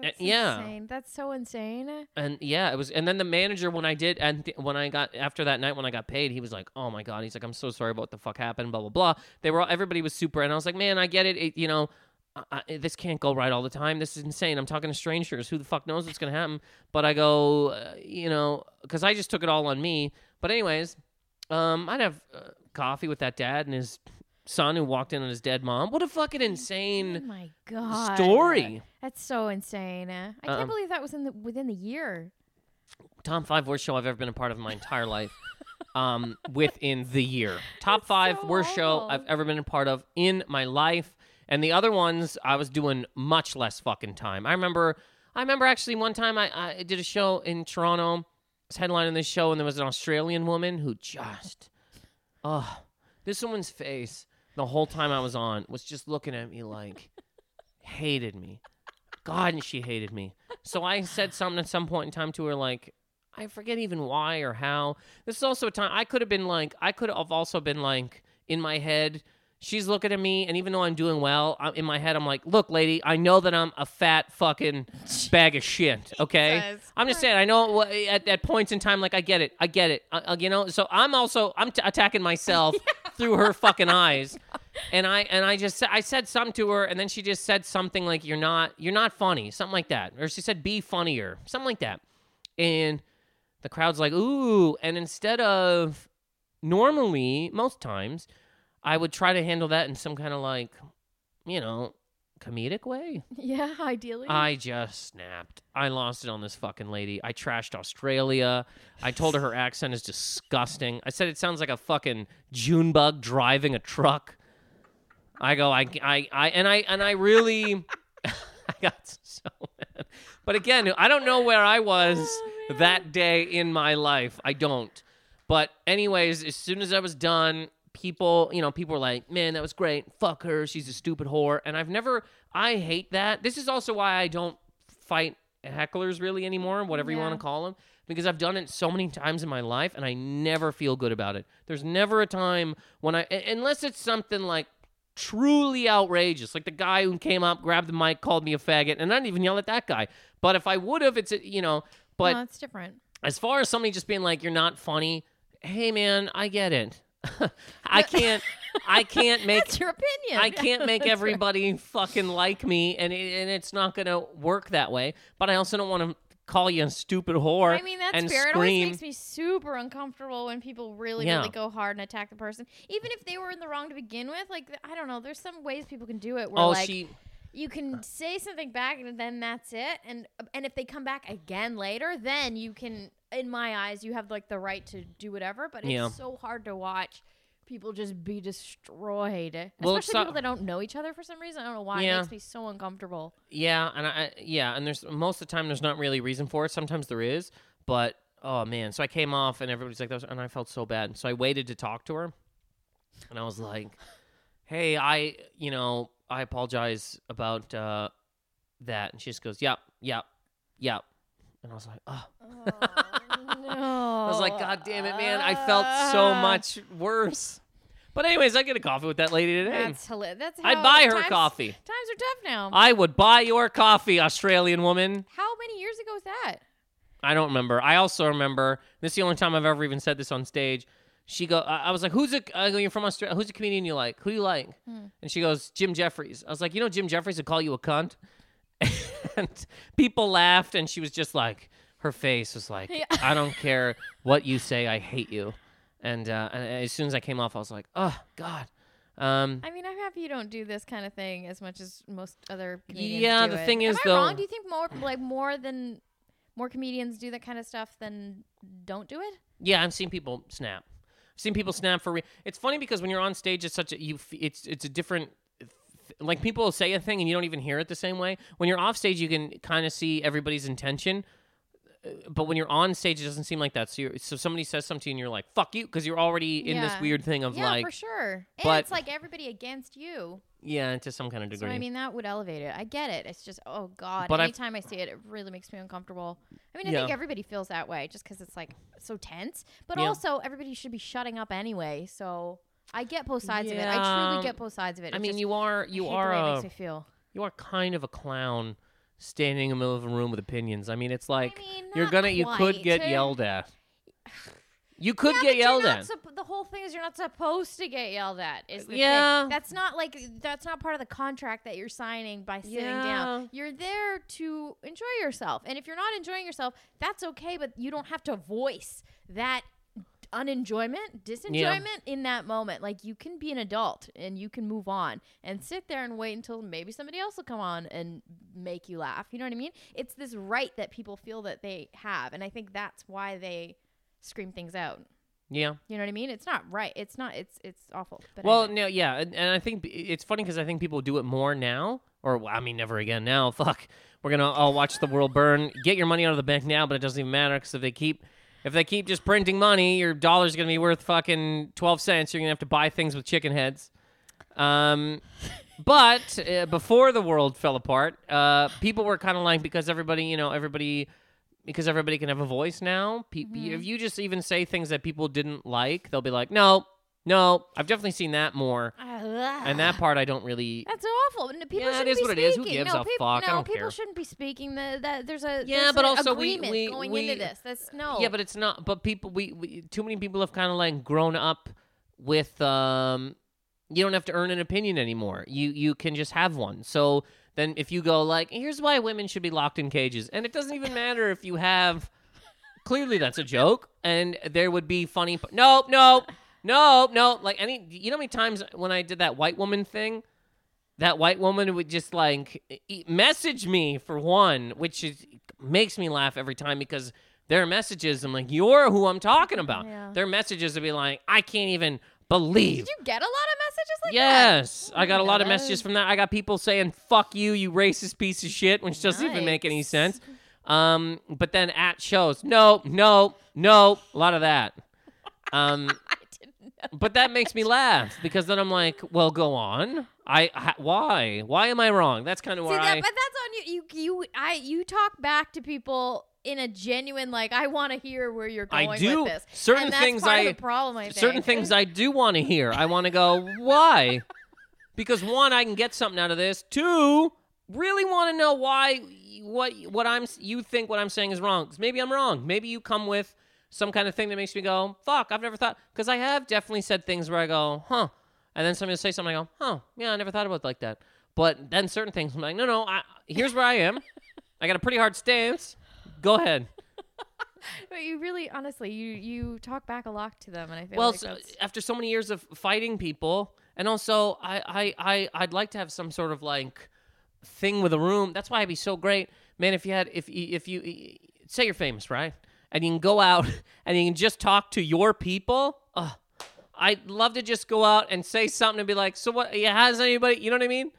B: That's
A: yeah.
B: insane. That's so insane.
A: and yeah, it was. And then the manager, when I did, and th- when I got after that night, when I got paid, he was like, "Oh my god," he's like, "I'm so sorry about what the fuck happened." Blah blah blah. They were all, everybody was super, and I was like, "Man, I get it. it you know, I, I, this can't go right all the time. This is insane. I'm talking to strangers. Who the fuck knows what's gonna happen?" But I go, uh, you know, because I just took it all on me. But anyways, um, I'd have uh, coffee with that dad and his son who walked in on his dead mom. What a fucking
B: Oh
A: insane
B: my god.
A: story.
B: That's so insane. I can't
A: Um,
B: believe that was in the within the year.
A: top five worst show I've ever been a part of in my entire life. Um, within the year, top five
B: so
A: worst show. I've ever been a part of in my life, and the other ones I was doing much less fucking time. I remember, I remember actually one time I, I did a show in Toronto, I was headlining this show, and there was an Australian woman who just, oh, this woman's face the whole time I was on was just looking at me like, hated me. God, and she hated me. So I said something at some point in time to her, like, I forget even why or how. This is also a time I could have been like, I could have also been like, in my head, she's looking at me, and even though I'm doing well, I'm, in my head, I'm like, look, lady, I know that I'm a fat fucking bag of shit, okay?
B: Jesus
A: I'm just saying, I know at, at points in time, like, I get it, I get it, I, you know? So I'm also, I'm t- attacking myself through her fucking eyes. and I and I just I said something to her, and then she just said something like "You're not you're not funny," something like that, or she said "Be funnier," something like that, and the crowd's like "Ooh," and instead of normally most times I would try to handle that in some kind of like you know comedic way.
B: Yeah, ideally.
A: I just snapped. I lost it on this fucking lady. I trashed Australia. I told her her accent is disgusting. I said it sounds like a fucking June bug driving a truck. I go, I, I, I, and I, and I really, I got so mad. But again, I don't know where I was
B: Oh,
A: that day in my life. I don't. But anyways, as soon as I was done, people, you know, people were like, "Man, that was great. Fuck her. She's a stupid whore." And I've never I hate that. This is also why I don't fight hecklers really anymore, whatever you want to call them, because I've done it so many times in my life and I never feel good about it. There's never a time when I, unless it's something like truly outrageous, like the guy who came up, grabbed the mic, called me a faggot, and I didn't even yell at that guy. But if I would have, it's uh, you know, but
B: no, it's different.
A: as far as somebody just being like you're not funny hey man i get it i can't i can't make
B: That's your opinion.
A: i can't make
B: right.
A: everybody fucking like me and it, and it's not gonna work that way but i also don't want to call you a stupid whore
B: I mean, that's
A: and
B: fair. It always
A: scream
B: makes me super uncomfortable when people really,
A: Yeah.
B: really go hard and attack the person, even if they were in the wrong to begin with. Like, I don't know. There's some ways people can do it where,
A: oh
B: like,
A: she
B: you can uh. say something back and then that's it. And uh, and if they come back again later, then you can, in my eyes, you have like the right to do whatever. But it's
A: Yeah.
B: so hard to watch. People just be destroyed,
A: Well, it's
B: especially
A: not-
B: people that don't know each other for some reason. I don't know why.
A: Yeah.
B: It makes me so uncomfortable.
A: Yeah, and I I- yeah, and there's most of the time there's not really a reason for it. Sometimes there is, but oh man, so I came off and everybody's like, that was, and I felt so bad. And So I waited to talk to her, and I was like, "Hey, I, you know, I apologize about uh, that." And she just goes, "Yep, yep, yep," and I was like, "Oh."
B: no.
A: I was like, God damn it, man! I felt so much worse. But anyways, I get a coffee with that lady today.
B: That's hilarious. That's
A: I'd buy her
B: times,
A: coffee.
B: Times are tough now.
A: I would buy your coffee, Australian woman.
B: how many years ago was that?
A: I don't remember. I also remember this is the only time I've ever even said this on stage. She go, I, I was like, "Who's a? I go, you're from Australia. Who's a comedian you like? Who do you like?"
B: Hmm.
A: And she goes, "Jim Jefferies." I was like, "You know, Jim Jefferies would call you a cunt," and people laughed, and she was just like, her face was like,
B: Yeah.
A: "I don't care what you say, I hate you." And, uh, and as soon as I came off, I was like, "Oh God." Um,
B: I mean, I'm happy you don't do this kind of thing as much as most other comedians
A: Yeah,
B: do
A: the
B: it.
A: thing
B: Am
A: is,
B: I
A: though-
B: wrong? Do you think more like more than more comedians do that kind of stuff than don't do it?
A: Yeah, I've seen people snap. Seen people snap for. Re- it's funny because when you're on stage, it's such a you. It's it's a different. Like people say a thing and you don't even hear it the same way. When you're off stage, you can kind of see everybody's intention. But when you're on stage, it doesn't seem like that. So, you're, so somebody says something to you, and you're like, "Fuck you," because you're already in this
B: Yeah.
A: weird thing of
B: yeah,
A: like,
B: for sure. And
A: but-
B: it's like everybody against you.
A: yeah, to some kind of
B: So
A: degree.
B: I mean, that would elevate it. I get it. It's just oh god.
A: But I've-
B: Anytime I see it, it really makes me uncomfortable. I mean, I
A: Yeah.
B: think everybody feels that way just because it's like so tense. But
A: Yeah.
B: also, everybody should be shutting up anyway. So I get both sides of it. I
A: Yeah.
B: truly get both sides of it.
A: I
B: It's
A: mean,
B: just-
A: you are
B: I
A: you
B: hate
A: are
B: the way it
A: a
B: makes me feel.
A: you are kind of a clown standing in the middle of a room with opinions. I mean, it's like
B: mean,
A: you're gonna you could
B: quite.
A: get eh? yelled at. You could
B: yeah,
A: get
B: but
A: yelled
B: you're
A: at.
B: not supp- the whole thing is you're not supposed to get yelled at. Is the
A: Yeah.
B: thing. That's not like that's not part of the contract that you're signing by sitting
A: Yeah.
B: down. You're there to enjoy yourself, and if you're not enjoying yourself, that's okay. But you don't have to voice that unenjoyment, disenjoyment in that moment. Like you can be an adult and you can move on and sit there and wait until maybe somebody else will come on and make you laugh. You know what I mean? It's this right that people feel that they have, and I think that's why they scream things out.
A: yeah.
B: You know what I mean? It's not right. It's not. It's it's awful. But
A: Well,
B: anyway.
A: no, yeah, and, and I think it's funny because I think people do it more now, or well, I mean, never again now. Fuck, we're gonna all watch the world burn. Get your money out of the bank now, but it doesn't even matter because if they keep, if they keep just printing money, your dollar's gonna be worth fucking twelve cents. You're gonna have to buy things with chicken heads. Um, but uh, before the world fell apart, uh, people were kind of like because everybody, you know, everybody. Because everybody can have a voice now. Pe-
B: Mm-hmm.
A: If you just even say things that people didn't like, they'll be like, "No, no." I've definitely seen that more. And that part I don't really.
B: That's awful. N- People
A: Yeah, it
B: shouldn't
A: is
B: be
A: what it is. Who
B: speaking.
A: gives
B: no,
A: a
B: peop-
A: fuck? I
B: No,
A: don't
B: people
A: care.
B: shouldn't be speaking. The, that there's a
A: Yeah,
B: there's
A: but
B: a
A: also we-
B: agreement
A: we-
B: going
A: we-
B: into this. That's no.
A: Yeah, but it's not. But people, we, we too many people have kind of like grown up with um you don't have to earn an opinion anymore. You you can just have one. So then if you go like, here's why women should be locked in cages, and it doesn't even matter if you have. Clearly, that's a joke, and there would be funny. Nope, nope, nope, no. Like any, you know, how many times when I did that white woman thing, that white woman would just like e- message me for one, which is makes me laugh every time because their messages, I'm like, you're who I'm talking about.
B: Yeah.
A: Their messages would be like, I can't even believe.
B: Did you get a lot of messages like that?
A: Yes, I got a lot of messages from that. I got people saying "fuck you, you racist piece of shit," which doesn't even make any sense. Um, but then at shows, no, no, no, a lot of that. Um,
B: I didn't know.
A: But that makes me laugh because then I'm like, well, go on. I ha- why? Why am I wrong? That's kind of
B: See
A: where
B: that,
A: I.
B: but that's on you. You you I you talk back to people in a genuine like I want to hear where you're
A: I
B: going
A: do.
B: with this.
A: Certain things I-
B: problem. I
A: certain things I do want to hear. I want to go, why? Because one, I can get something out of this. Two, really want to know why what what I'm you think what I'm saying is wrong. maybe I'm wrong. Maybe you come with some kind of thing that makes me go, fuck, I've never thought. Because I have definitely said things where I go, huh, and then somebody will say something, I go, huh, yeah, I never thought about it like that. But then certain things, I'm like, no, no, I, here's where I am. I got a pretty hard stance. Go ahead.
B: But you really, honestly, you you talk back a lot to them, and I feel
A: well
B: like
A: so- after so many years of fighting people and also I, I i i'd like to have some sort of like thing with a room that's why I'd be so great man if you had if if you say you're famous right and you can go out and you can just talk to your people. I'd love to just go out and say something and be like so what has anybody you know what i mean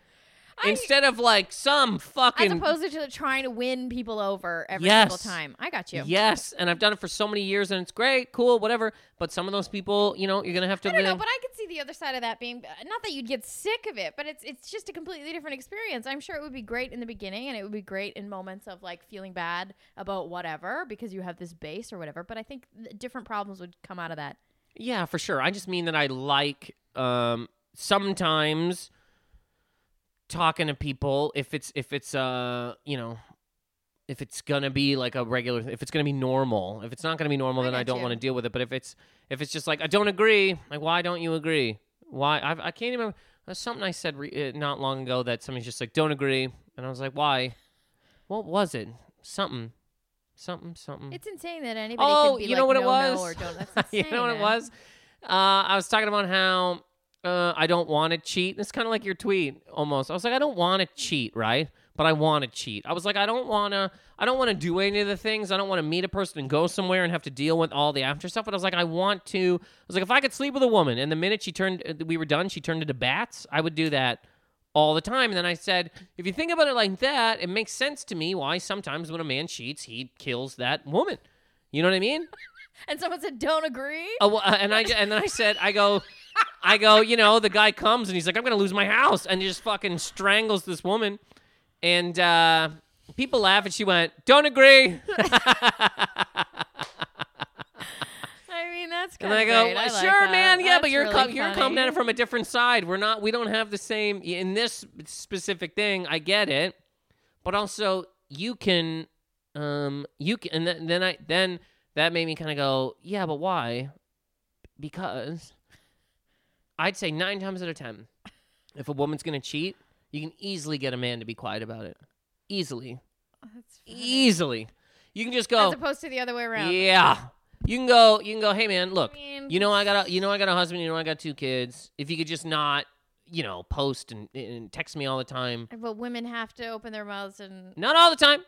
B: I-
A: instead of like some fucking as
B: opposed to trying to win people over every
A: Yes.
B: single time. I got you.
A: yes and i've done it for so many years and it's great cool whatever but some of those people you know you're gonna have to
B: I don't know, but I could see the other side of that being not that you'd get sick of it, but it's it's just a completely different experience. I'm sure it would be great in the beginning, and it would be great in moments of like feeling bad about whatever because you have this base or whatever. But I think different problems would come out of that.
A: Yeah, for sure. I just mean that I like um sometimes talking to people if it's if it's uh you know if it's gonna be like a regular if it's gonna be normal if it's not gonna be normal
B: I
A: then i don't want to deal with it. But if it's if it's just like i don't agree like why don't you agree? Why? I've, i can't even there's something i said re- uh, not long ago that somebody's just like don't agree and i was like why? What was it? Something something something.
B: It's insane that anybody
A: Oh, you know what it
B: no,
A: was?
B: no, or don't. That's
A: you know what it was? Uh, I was talking about how uh, I don't want to cheat. It's kind of like your tweet almost. I was like, I don't want to cheat, right? But I want to cheat. I was like, I don't want to. I don't want to do any of the things. I don't want to meet a person and go somewhere and have to deal with all the after stuff. But I was like, I want to. I was like, if I could sleep with a woman, and the minute she turned, uh, we were done, she turned into bats. I would do that all the time. And then I said, if you think about it like that, it makes sense to me why sometimes when a man cheats, he kills that woman. You know what I mean?
B: And someone said, "Don't agree."
A: Oh, well, uh, and I and then I said, I go, I go, you know, the guy comes and he's like, I'm gonna lose my house, and he just fucking strangles this woman, and uh, people laugh, and she went, don't agree,
B: I mean, that's
A: and
B: kind
A: I go.
B: I
A: "Well,
B: like
A: sure,
B: that.
A: man, yeah,
B: That's
A: but you're
B: really
A: com- you're coming at it from a different side. We're not, we don't have the same in this specific thing. I get it, but also you can, um, you can, and then, then I then that made me kind of go, yeah, but why? Because I'd say nine times out of ten, if a woman's gonna cheat, you can easily get a man to be quiet about it. Easily,
B: Oh, that's
A: easily. You can just go,
B: As opposed to the other way around.
A: yeah. You can go. You can go. Hey, man, look. You know I got a. You know I got a husband. You know I got two kids. If you could just not, you know, post and, and text me all the time.
B: but women have to open their mouths and.
A: Not all the time.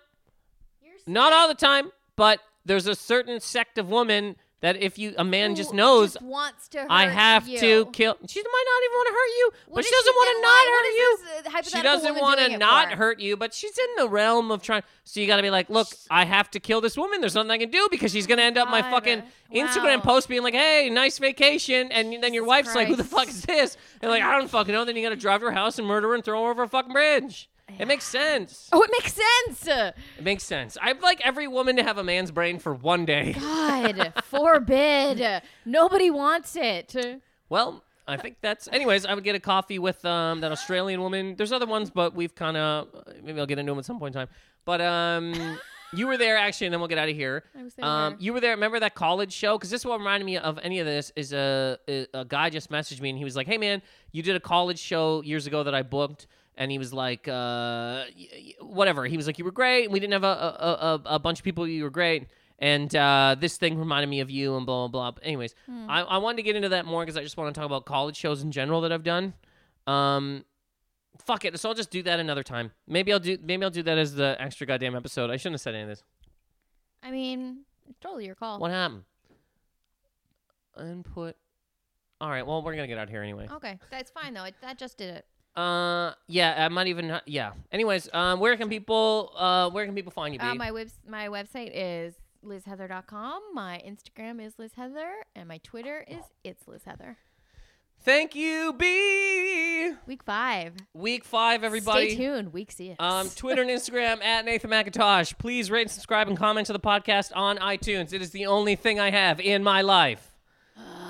A: Not all the time. But there's a certain sect of women that if you a man just knows
B: just wants to. Hurt
A: I have
B: you.
A: to kill. She might not even want to hurt you,
B: What
A: but she doesn't want to not hurt you.
B: uh,
A: She doesn't want to not hurt you, but she's in the realm of trying. So you got to be like, look, I have to kill this woman. There's nothing I can do because she's gonna end up my fucking Instagram post being like, hey, nice vacation, and then your
B: Jesus
A: wife's like, who the fuck is this? And like, I don't fucking know. Then you got to drive to her house and murder her and throw her over a fucking bridge. It makes sense.
B: Oh, it makes sense.
A: It makes sense. I'd like every woman to have a man's brain for one day.
B: God forbid. Nobody wants it.
A: Well, I think that's. Anyways, I would get a coffee with um, that Australian woman. There's other ones, but we've kind of maybe I'll get into them at some point in time. But um, you were there actually, and then we'll get out of here.
B: I was there.
A: Um, you were there. Remember that college show? Because this is what reminded me of any of this. Is a, a a guy just messaged me and he was like, "Hey man, you did a college show years ago that I booked." And he was like, uh, whatever. He was like, you were great. We didn't have a a, a, a bunch of people. You were great. And uh, this thing reminded me of you and blah blah blah. Anyways,
B: Hmm.
A: I, I wanted to get into that more because I just want to talk about college shows in general that I've done. Um, fuck it. So I'll just do that another time. Maybe I'll do maybe I'll do that as the extra goddamn episode. I shouldn't have said any of this.
B: I mean, it's totally your call.
A: What happened? Input. All right. Well, we're gonna get out of here anyway.
B: Okay, that's fine though. It, that just did it.
A: Uh, yeah. I might even. Yeah. Anyways, um, where can people uh where can people find you?
B: Uh,
A: B?
B: my webs my website is lizheather.com. My Instagram is lizheather, and my Twitter is it's lizheather.
A: Thank you, B.
B: Week five.
A: Week five, everybody.
B: Stay tuned. Week six.
A: Um, Twitter and Instagram at Nathan Macintosh. Please rate, and subscribe, and comment to the podcast on iTunes. It is the only thing I have in my life.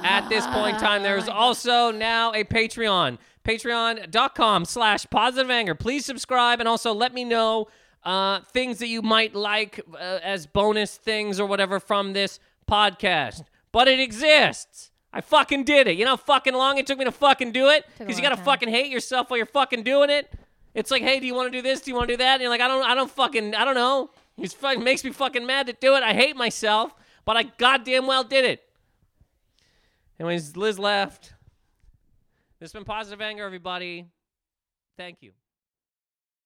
A: At this point in time, there is also now a Patreon. Patreon.com slash positive anger. Please subscribe and also let me know uh, things that you might like uh, as bonus things or whatever from this podcast. But it exists. I fucking did it. You know how fucking long it took me to fucking do it? Because you gotta
B: time.
A: fucking hate yourself while you're fucking doing it. It's like, hey, do you want to do this? Do you want to do that? And you're like, I don't, I don't fucking, I don't know. It fucking makes me fucking mad to do it. I hate myself, but I goddamn well did it. Anyways, Liz left. This has been positive anger, everybody. Thank you.